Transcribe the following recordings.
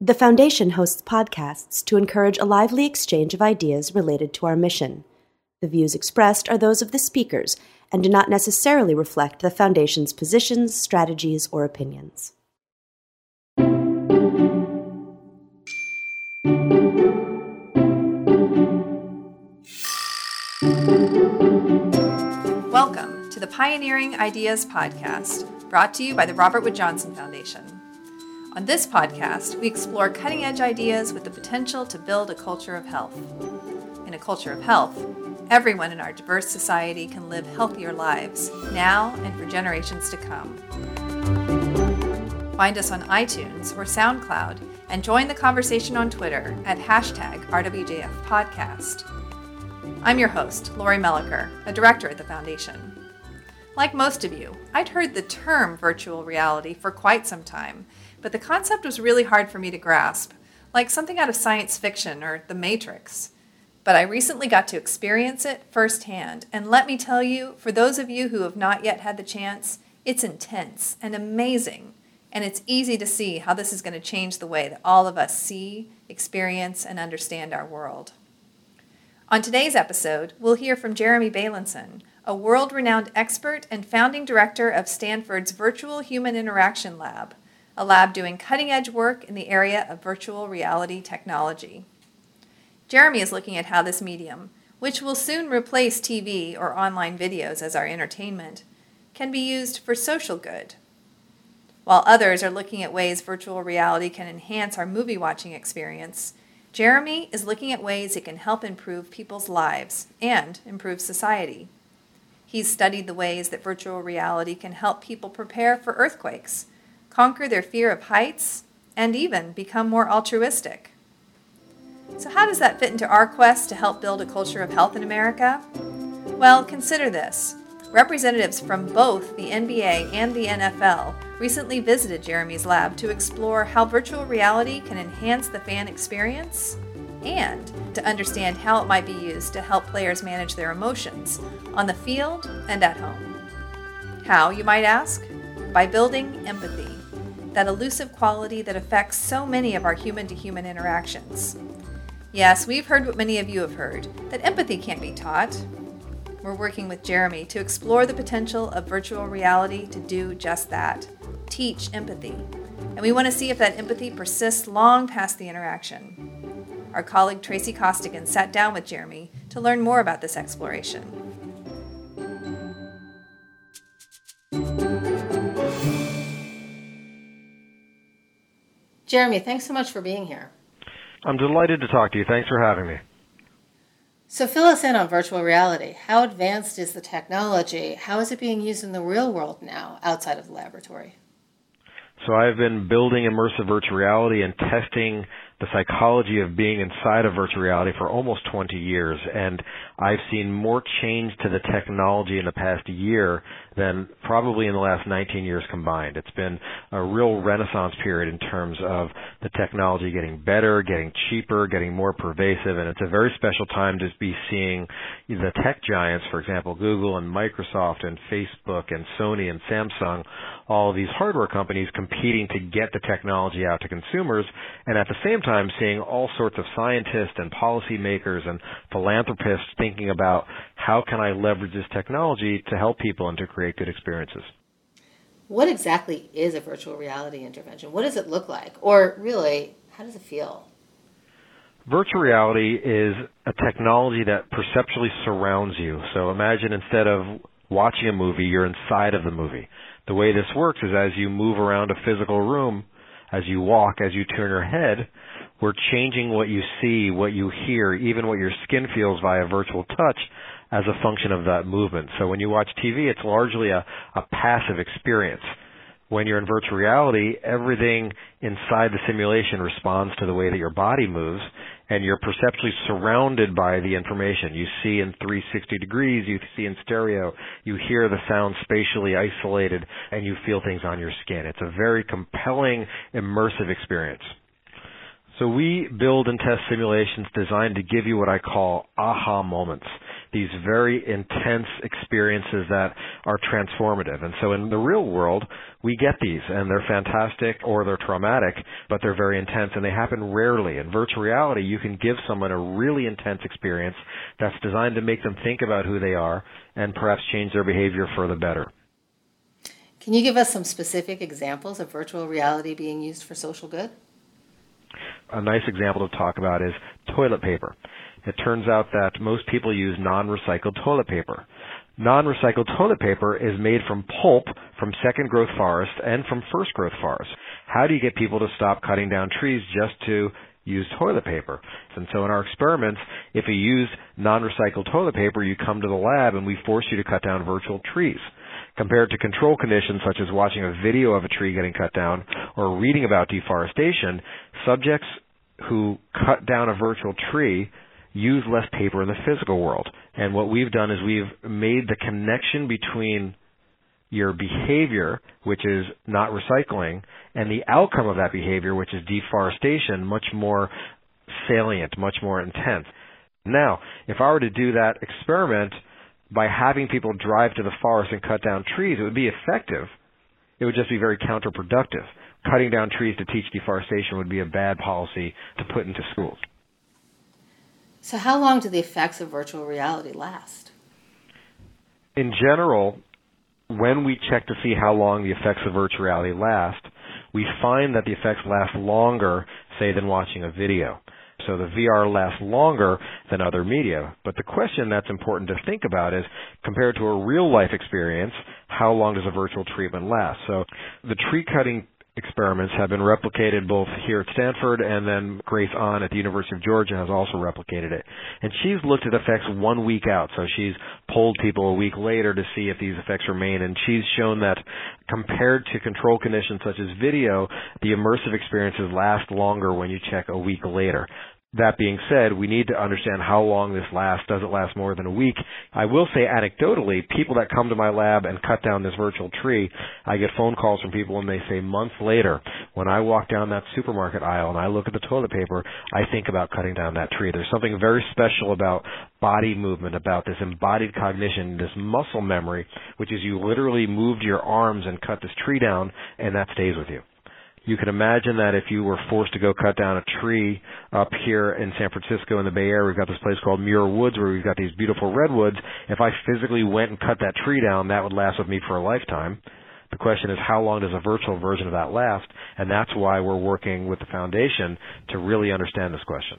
The Foundation hosts podcasts to encourage a lively exchange of ideas related to our mission. The views expressed are those of the speakers and do not necessarily reflect the Foundation's positions, strategies, or opinions. Welcome to the Pioneering Ideas Podcast, brought to you by the Robert Wood Johnson Foundation. On this podcast, we explore cutting edge ideas with the potential to build a culture of health. In a culture of health, everyone in our diverse society can live healthier lives now and for generations to come. Find us on iTunes or SoundCloud and join the conversation on Twitter at hashtag RWJF Podcast. I'm your host, Lori Melichar, a director at the Foundation. Like most of you, I'd heard the term virtual reality for quite some time, but the concept was really hard for me to grasp, like something out of science fiction or The Matrix. But I recently got to experience it firsthand, and let me tell you, for those of you who have not yet had the chance, it's intense and amazing, and it's easy to see how this is going to change the way that all of us see, experience, and understand our world. On today's episode, we'll hear from Jeremy Bailenson, a world renowned expert and founding director of Stanford's Virtual Human Interaction Lab, a lab doing cutting edge work in the area of virtual reality technology. Jeremy is looking at how this medium, which will soon replace TV or online videos as our entertainment, can be used for social good. While others are looking at ways virtual reality can enhance our movie watching experience, Jeremy is looking at ways it can help improve people's lives and improve society. He's studied the ways that virtual reality can help people prepare for earthquakes, conquer their fear of heights, and even become more altruistic. So, how does that fit into our quest to help build a culture of health in America? Well, consider this. Representatives from both the NBA and the NFL recently visited Jeremy's lab to explore how virtual reality can enhance the fan experience and to understand how it might be used to help players manage their emotions on the field and at home. How, you might ask? By building empathy, that elusive quality that affects so many of our human to human interactions. Yes, we've heard what many of you have heard that empathy can't be taught, we're working with Jeremy to explore the potential of virtual reality to do just that teach empathy. And we want to see if that empathy persists long past the interaction. Our colleague Tracy Costigan sat down with Jeremy to learn more about this exploration. Jeremy, thanks so much for being here. I'm delighted to talk to you. Thanks for having me. So fill us in on virtual reality. How advanced is the technology? How is it being used in the real world now outside of the laboratory? So I've been building immersive virtual reality and testing the psychology of being inside of virtual reality for almost 20 years and I've seen more change to the technology in the past year than probably in the last 19 years combined. It's been a real renaissance period in terms of the technology getting better, getting cheaper, getting more pervasive, and it's a very special time to be seeing the tech giants, for example, Google and Microsoft and Facebook and Sony and Samsung, all of these hardware companies competing to get the technology out to consumers, and at the same time seeing all sorts of scientists and policymakers and philanthropists thinking about how can I leverage this technology to help people and to create good experiences. What exactly is a virtual reality intervention? What does it look like? Or really, how does it feel? Virtual reality is a technology that perceptually surrounds you. So imagine instead of watching a movie, you're inside of the movie. The way this works is as you move around a physical room, as you walk, as you turn your head, we're changing what you see, what you hear, even what your skin feels via virtual touch as a function of that movement. So when you watch TV, it's largely a, a passive experience. When you're in virtual reality, everything inside the simulation responds to the way that your body moves, and you're perceptually surrounded by the information. You see in 360 degrees, you see in stereo, you hear the sound spatially isolated, and you feel things on your skin. It's a very compelling, immersive experience. So we build and test simulations designed to give you what I call aha moments. these very intense experiences that are transformative. And so in the real world, we get these and they're fantastic or they're traumatic, but they're very intense and they happen rarely. In virtual reality, you can give someone a really intense experience that's designed to make them think about who they are and perhaps change their behavior for the better. Can you give us some specific examples of virtual reality being used for social good? A nice example to talk about is toilet paper. It turns out that most people use non-recycled toilet paper. Non-recycled toilet paper is made from pulp from second growth forest and from first growth forest. How do you get people to stop cutting down trees just to use toilet paper? And so in our experiments, if you use non-recycled toilet paper, you come to the lab and we force you to cut down virtual trees compared to control conditions such as watching a video of a tree getting cut down or reading about deforestation, subjects who cut down a virtual tree use less paper in the physical world. And what we've done is we've made the connection between your behavior, which is not recycling, and the outcome of that behavior, which is deforestation, much more salient, much more intense. Now, if I were to do that experiment by having people drive to the forest and cut down trees, it would be effective. It would just be very counterproductive. Cutting down trees to teach deforestation would be a bad policy to put into schools. So, how long do the effects of virtual reality last? In general, when we check to see how long the effects of virtual reality last, we find that the effects last longer, say, than watching a video. So the VR lasts longer than other media. But the question that's important to think about is compared to a real life experience, how long does a virtual treatment last? So the tree cutting experiments have been replicated both here at Stanford and then Grace Ahn at the University of Georgia has also replicated it. And she's looked at effects one week out. So she's polled people a week later to see if these effects remain and she's shown that compared to control conditions such as video, the immersive experiences last longer when you check a week later. That being said, we need to understand how long this lasts. Does it last more than a week? I will say anecdotally, people that come to my lab and cut down this virtual tree, I get phone calls from people and they say months later, when I walk down that supermarket aisle and I look at the toilet paper, I think about cutting down that tree. There's something very special about body movement, about this embodied cognition, this muscle memory, which is you literally moved your arms and cut this tree down and that stays with you you can imagine that if you were forced to go cut down a tree up here in San Francisco in the Bay Area, we've got this place called Muir Woods where we've got these beautiful redwoods. If I physically went and cut that tree down, that would last with me for a lifetime. The question is how long does a virtual version of that last? And that's why we're working with the foundation to really understand this question.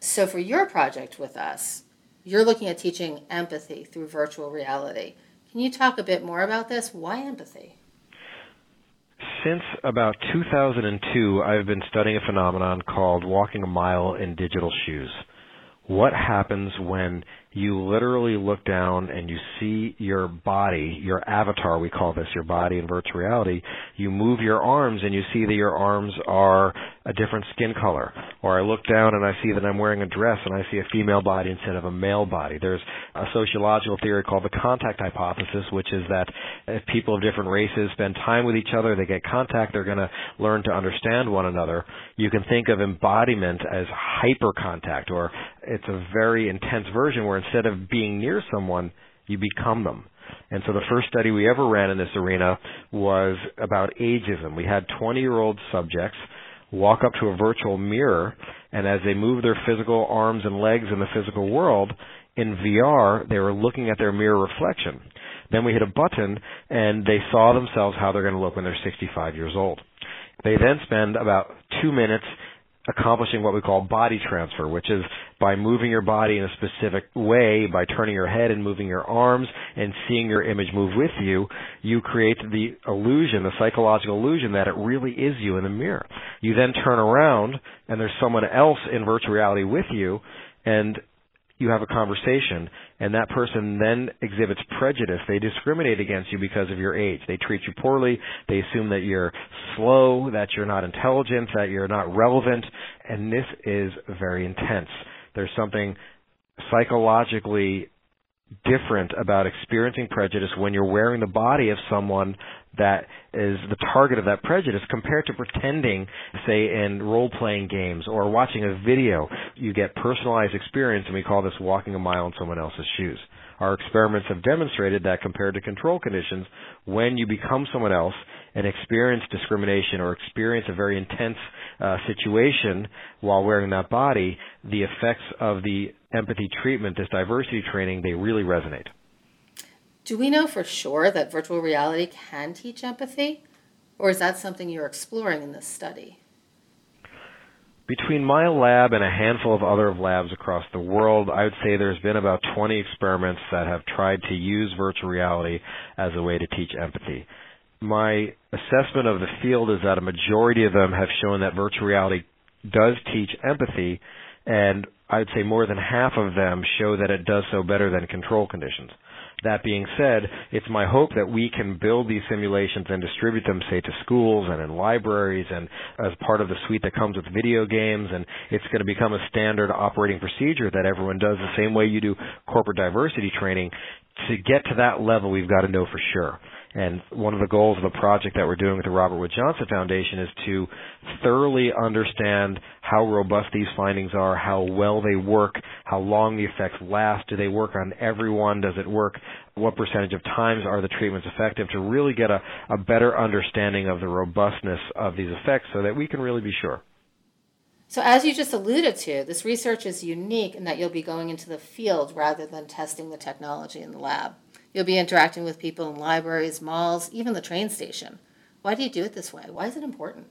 So for your project with us, you're looking at teaching empathy through virtual reality. Can you talk a bit more about this? Why empathy? Since about 2002, I've been studying a phenomenon called walking a mile in digital shoes. What happens when you literally look down and you see your body, your avatar, we call this your body in virtual reality. You move your arms and you see that your arms are a different skin color. Or I look down and I see that I'm wearing a dress and I see a female body instead of a male body. There's a sociological theory called the contact hypothesis, which is that if people of different races spend time with each other, they get contact, they're going to learn to understand one another. You can think of embodiment as hyper contact, or it's a very intense version where instead of being near someone, you become them. And so the first study we ever ran in this arena was about ageism. We had 20 year old subjects walk up to a virtual mirror, and as they move their physical arms and legs in the physical world, in VR, they were looking at their mirror reflection. Then we hit a button, and they saw themselves how they're going to look when they're 65 years old. They then spend about two minutes accomplishing what we call body transfer, which is by moving your body in a specific way, by turning your head and moving your arms and seeing your image move with you, you create the illusion, the psychological illusion that it really is you in the mirror. You then turn around and there's someone else in virtual reality with you and you have a conversation and that person then exhibits prejudice. They discriminate against you because of your age. They treat you poorly. They assume that you're slow, that you're not intelligent, that you're not relevant. And this is very intense. There's something psychologically different about experiencing prejudice when you're wearing the body of someone that is the target of that prejudice compared to pretending, say, in role playing games or watching a video. You get personalized experience, and we call this walking a mile in someone else's shoes. Our experiments have demonstrated that compared to control conditions, when you become someone else and experience discrimination or experience a very intense uh, situation while wearing that body, the effects of the empathy treatment, this diversity training, they really resonate. Do we know for sure that virtual reality can teach empathy? Or is that something you're exploring in this study? Between my lab and a handful of other labs across the world, I would say there's been about 20 experiments that have tried to use virtual reality as a way to teach empathy. My assessment of the field is that a majority of them have shown that virtual reality does teach empathy, and I'd say more than half of them show that it does so better than control conditions. That being said, it's my hope that we can build these simulations and distribute them, say, to schools and in libraries and as part of the suite that comes with video games. And it's going to become a standard operating procedure that everyone does the same way you do corporate diversity training. To get to that level, we've got to know for sure. And one of the goals of the project that we're doing with the Robert Wood Johnson Foundation is to thoroughly understand how robust these findings are, how well they work, how long the effects last, do they work on everyone, does it work, what percentage of times are the treatments effective, to really get a, a better understanding of the robustness of these effects so that we can really be sure. So, as you just alluded to, this research is unique in that you'll be going into the field rather than testing the technology in the lab. You'll be interacting with people in libraries, malls, even the train station. Why do you do it this way? Why is it important?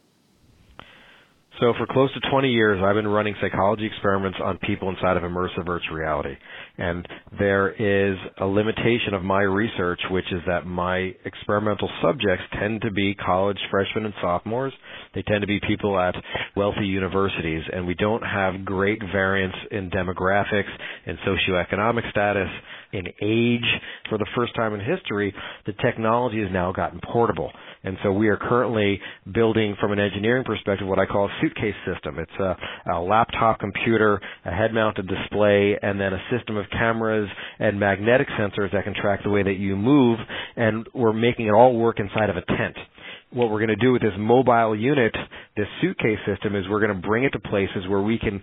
So for close to 20 years, I've been running psychology experiments on people inside of immersive virtual reality. And there is a limitation of my research, which is that my experimental subjects tend to be college freshmen and sophomores. They tend to be people at wealthy universities, and we don't have great variance in demographics, in socioeconomic status, in age. For the first time in history, the technology has now gotten portable. And so we are currently building from an engineering perspective what I call a suitcase system. It's a, a laptop computer, a head mounted display, and then a system of cameras and magnetic sensors that can track the way that you move. And we're making it all work inside of a tent what we're going to do with this mobile unit, this suitcase system, is we're going to bring it to places where we can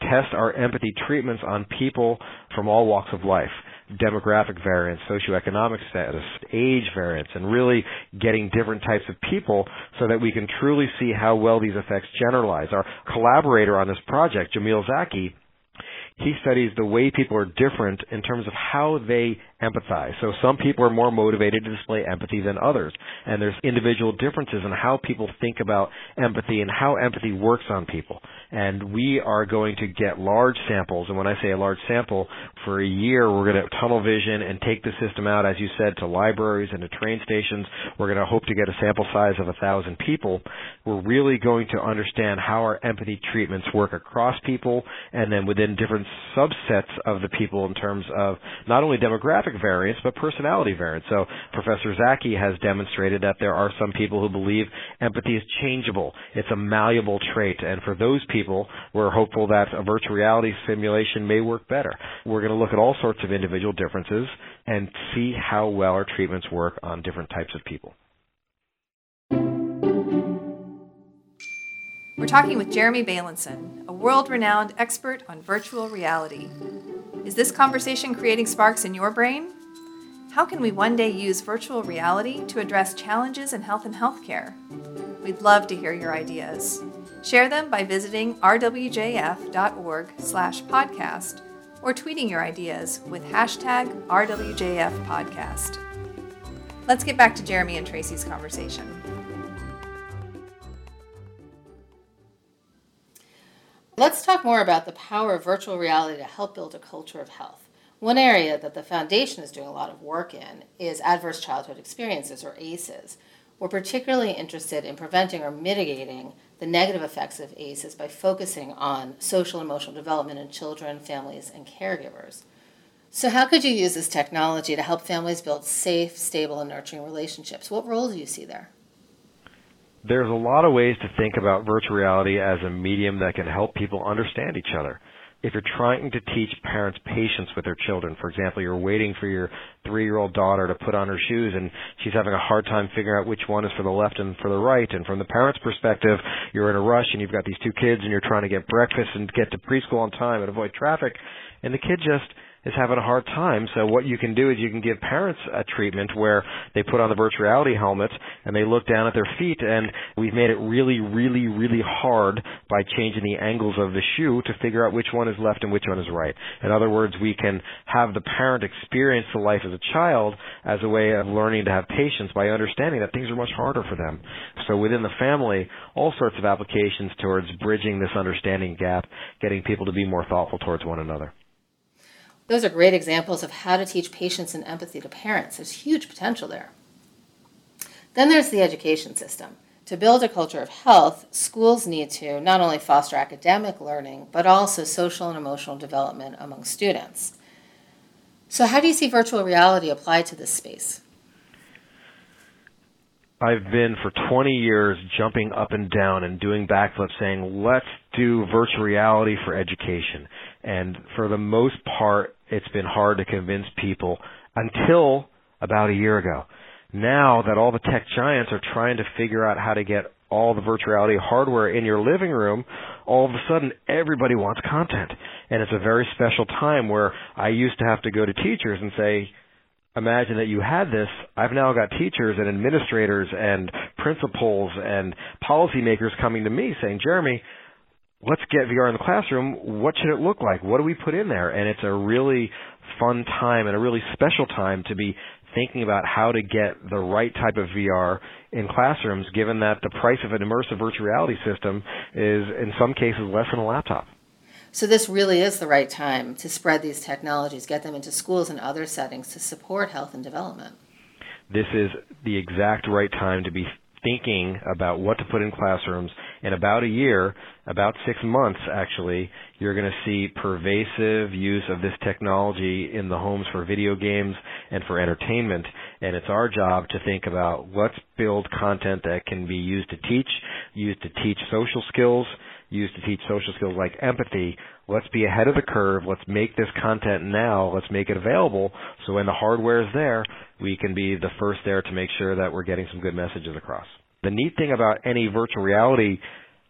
test our empathy treatments on people from all walks of life demographic variance, socioeconomic status, age variance, and really getting different types of people so that we can truly see how well these effects generalize. Our collaborator on this project, Jamil Zaki, he studies the way people are different in terms of how they empathize. So some people are more motivated to display empathy than others. And there's individual differences in how people think about empathy and how empathy works on people. And we are going to get large samples. And when I say a large sample, for a year we're going to tunnel vision and take the system out, as you said, to libraries and to train stations. We're going to hope to get a sample size of a thousand people. We're really going to understand how our empathy treatments work across people and then within different subsets of the people in terms of not only demographic demographic variance, but personality variance. So Professor Zaki has demonstrated that there are some people who believe empathy is changeable. It's a malleable trait. And for those people, we're hopeful that a virtual reality simulation may work better. We're going to look at all sorts of individual differences and see how well our treatments work on different types of people. We're talking with Jeremy Bailenson, a world renowned expert on virtual reality. Is this conversation creating sparks in your brain? How can we one day use virtual reality to address challenges in health and healthcare? We'd love to hear your ideas. Share them by visiting rwjf.org/podcast or tweeting your ideas with hashtag RWJFpodcast. Let's get back to Jeremy and Tracy's conversation. Let's talk more about the power of virtual reality to help build a culture of health. One area that the foundation is doing a lot of work in is adverse childhood experiences, or ACEs. We're particularly interested in preventing or mitigating the negative effects of ACEs by focusing on social emotional development in children, families, and caregivers. So, how could you use this technology to help families build safe, stable, and nurturing relationships? What role do you see there? There's a lot of ways to think about virtual reality as a medium that can help people understand each other. if you're trying to teach parents patience with their children, for example, you're waiting for your three year old daughter to put on her shoes and she's having a hard time figuring out which one is for the left and for the right. And from the parent's perspective, you're in a rush and you've got these two kids and you're trying to get breakfast and get to preschool on time and avoid traffic. And the kid just is having a hard time. So what you can do is you can give parents a treatment where they put on the virtual reality helmets and they look down at their feet and we've made it really, really, really hard by changing the angles of the shoe to figure out which one is left and which one is right. In other words, we can have the parent experience the life as a child as a way of learning to have patience by understanding that things are much harder for them. So within the family, all sorts of applications towards bridging this understanding gap, getting people to be more thoughtful towards one another. Those are great examples of how to teach patience and empathy to parents. There's huge potential there. Then there's the education system. To build a culture of health, schools need to not only foster academic learning, but also social and emotional development among students. So, how do you see virtual reality applied to this space? I've been for 20 years jumping up and down and doing backflips saying, let's do virtual reality for education. And for the most part, it's been hard to convince people until about a year ago. Now that all the tech giants are trying to figure out how to get all the virtual reality hardware in your living room, all of a sudden everybody wants content. And it's a very special time where I used to have to go to teachers and say, imagine that you had this. I've now got teachers and administrators and principals and policymakers coming to me saying, Jeremy, let's get VR in the classroom. What should it look like? What do we put in there? And it's a really fun time and a really special time to be thinking about how to get the right type of VR in classrooms, given that the price of an immersive virtual reality system is, in some cases, less than a laptop. So, this really is the right time to spread these technologies, get them into schools and other settings to support health and development. This is the exact right time to be thinking about what to put in classrooms. In about a year, about six months actually, you're going to see pervasive use of this technology in the homes for video games and for entertainment. And it's our job to think about let's build content that can be used to teach, used to teach social skills, used to teach social skills like empathy. Let's be ahead of the curve. Let's make this content now. Let's make it available so when the hardware is there, we can be the first there to make sure that we're getting some good messages across. The neat thing about any virtual reality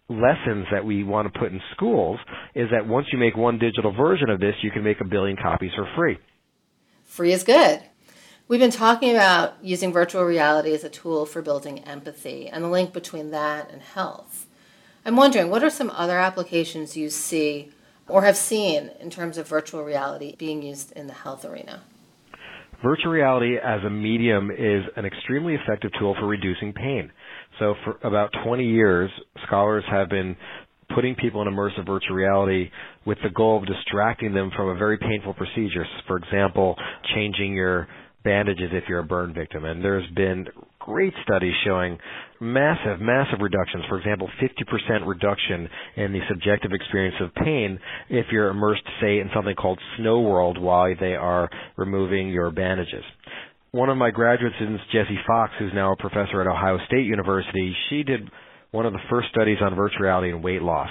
lessons that we want to put in schools is that once you make one digital version of this, you can make a billion copies for free. Free is good. We've been talking about using virtual reality as a tool for building empathy and the link between that and health. I'm wondering, what are some other applications you see or have seen in terms of virtual reality being used in the health arena? Virtual reality as a medium is an extremely effective tool for reducing pain. So for about 20 years, scholars have been putting people in immersive virtual reality with the goal of distracting them from a very painful procedure. For example, changing your bandages if you're a burn victim. And there's been great studies showing massive, massive reductions. For example, 50% reduction in the subjective experience of pain if you're immersed, say, in something called Snow World while they are removing your bandages. One of my graduate students, Jesse Fox, who's now a professor at Ohio State University, she did one of the first studies on virtual reality and weight loss.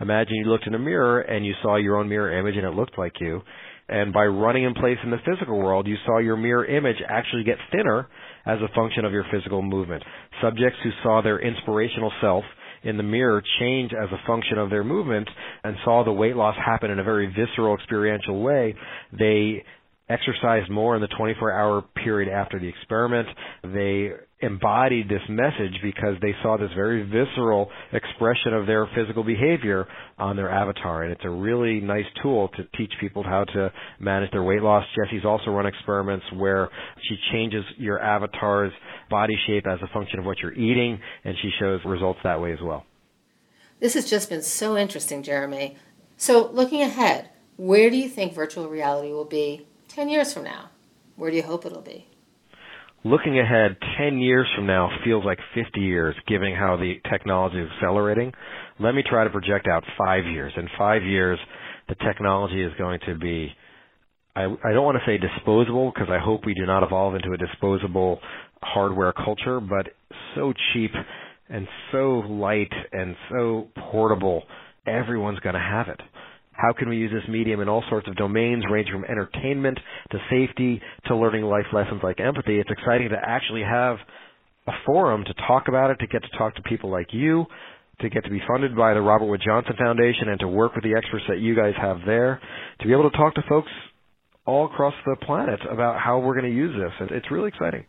Imagine you looked in a mirror and you saw your own mirror image and it looked like you and by running in place in the physical world, you saw your mirror image actually get thinner as a function of your physical movement. Subjects who saw their inspirational self in the mirror change as a function of their movement and saw the weight loss happen in a very visceral experiential way, they exercised more in the 24 hour period after the experiment. They embodied this message because they saw this very visceral expression of their physical behavior on their avatar. And it's a really nice tool to teach people how to manage their weight loss. Jesse's also run experiments where she changes your avatar's body shape as a function of what you're eating, and she shows results that way as well. This has just been so interesting, Jeremy. So, looking ahead, where do you think virtual reality will be 10 years from now? Where do you hope it'll be? looking ahead 10 years from now feels like 50 years given how the technology is accelerating. Let me try to project out five years. In five years, the technology is going to be, I, I don't want to say disposable because I hope we do not evolve into a disposable hardware culture, but so cheap and so light and so portable, everyone's going to have it. How can we use this medium in all sorts of domains, ranging from entertainment to safety to learning life lessons like empathy. It's exciting to actually have a forum to talk about it, to get to talk to people like you, to get to be funded by the Robert Wood Johnson Foundation, and to work with the experts that you guys have there, to be able to talk to folks all across the planet about how we're going to use this. It's really exciting.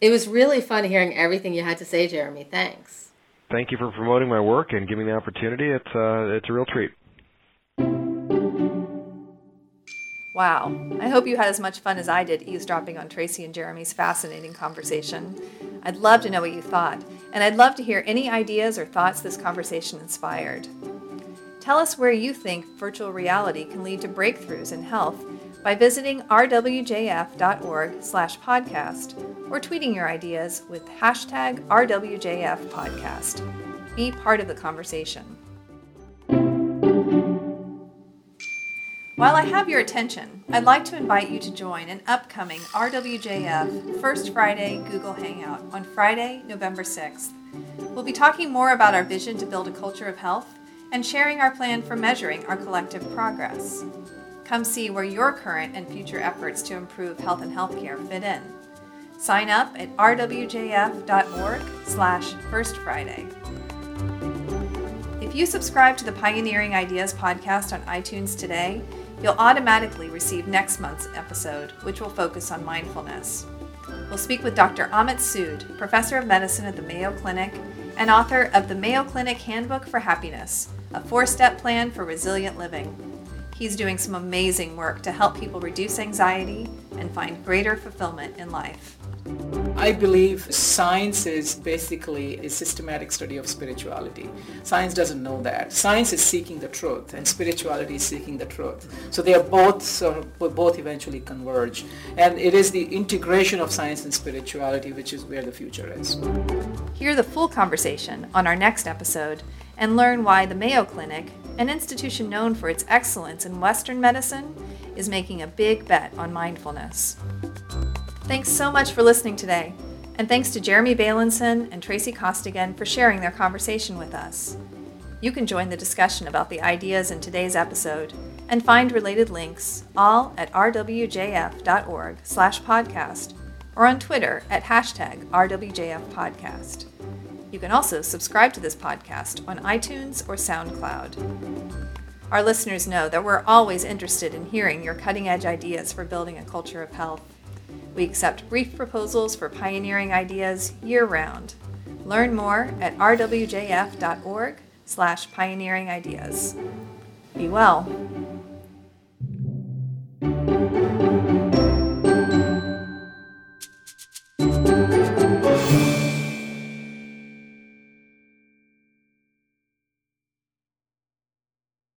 It was really fun hearing everything you had to say, Jeremy. Thanks. Thank you for promoting my work and giving me the opportunity. It's uh, it's a real treat. Wow. I hope you had as much fun as I did eavesdropping on Tracy and Jeremy's fascinating conversation. I'd love to know what you thought, and I'd love to hear any ideas or thoughts this conversation inspired. Tell us where you think virtual reality can lead to breakthroughs in health by visiting rwjf.org slash podcast or tweeting your ideas with hashtag RWJFpodcast. Be part of the conversation. While I have your attention, I'd like to invite you to join an upcoming RWJF First Friday Google Hangout on Friday, November 6th. We'll be talking more about our vision to build a culture of health and sharing our plan for measuring our collective progress. Come see where your current and future efforts to improve health and healthcare fit in. Sign up at rwjf.org slash First Friday. If you subscribe to the Pioneering Ideas podcast on iTunes today, you'll automatically receive next month's episode, which will focus on mindfulness. We'll speak with Dr. Amit Sood, professor of medicine at the Mayo Clinic and author of the Mayo Clinic Handbook for Happiness, a four step plan for resilient living. He's doing some amazing work to help people reduce anxiety and find greater fulfillment in life. I believe science is basically a systematic study of spirituality. Science doesn't know that. Science is seeking the truth and spirituality is seeking the truth. So they are both sort of both eventually converge. And it is the integration of science and spirituality which is where the future is. Hear the full conversation on our next episode and learn why the Mayo Clinic, an institution known for its excellence in Western medicine, is making a big bet on mindfulness. Thanks so much for listening today, and thanks to Jeremy Bailenson and Tracy Costigan for sharing their conversation with us. You can join the discussion about the ideas in today's episode and find related links all at rwjf.org slash podcast or on Twitter at hashtag rwjfpodcast. You can also subscribe to this podcast on iTunes or SoundCloud. Our listeners know that we're always interested in hearing your cutting edge ideas for building a culture of health. We accept brief proposals for pioneering ideas year round. Learn more at rwjf.org slash pioneering ideas. Be well.